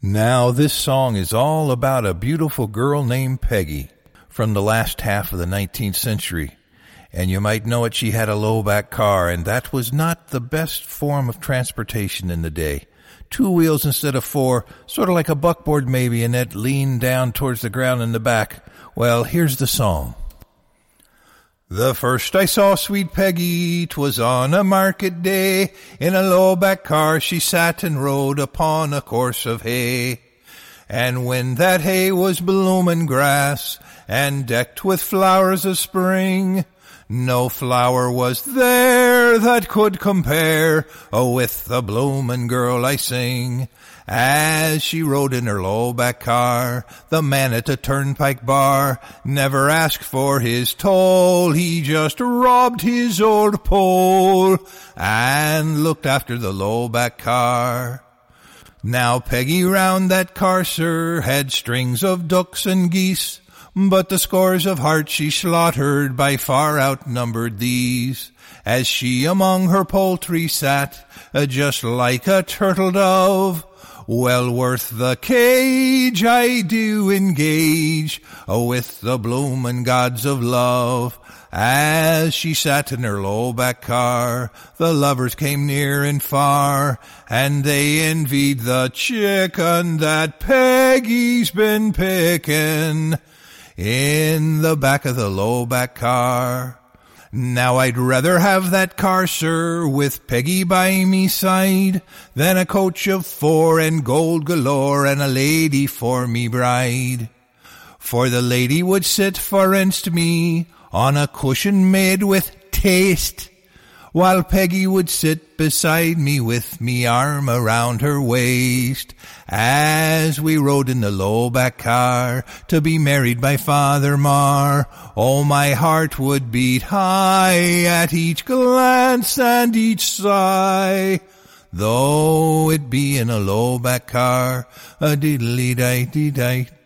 Now, this song is all about a beautiful girl named Peggy from the last half of the 19th century. And you might know it, she had a low back car, and that was not the best form of transportation in the day. Two wheels instead of four, sort of like a buckboard maybe, and it leaned down towards the ground in the back. Well, here's the song. The first I saw sweet Peggy, 'twas on a market day. In a low back car she sat and rode upon a course of hay. And when that hay was bloomin' grass, and decked with flowers of spring, no flower was there that could compare oh, with the bloomin' girl I sing. As she rode in her low back car, the man at the turnpike bar never asked for his toll. He just robbed his old pole and looked after the low back car. Now Peggy round that car, sir, had strings of ducks and geese, but the scores of hearts she slaughtered by far outnumbered these. As she among her poultry sat, uh, just like a turtle dove, well worth the cage I do engage oh, with the bloomin' gods of love. As she sat in her low back car, the lovers came near and far, and they envied the chicken that Peggy's been pickin' in the back of the low back car. Now I'd rather have that car, sir, with Peggy by me side, than a coach of four and gold galore and a lady for me bride. For the lady would sit forninst me on a cushion made with taste, while Peggy would sit beside me with me arm around her waist, as we rode in the low back car to be married by Father Marr. Oh, my heart would beat high at each glance and each sigh. Though it be in a low back car, a diddly di di di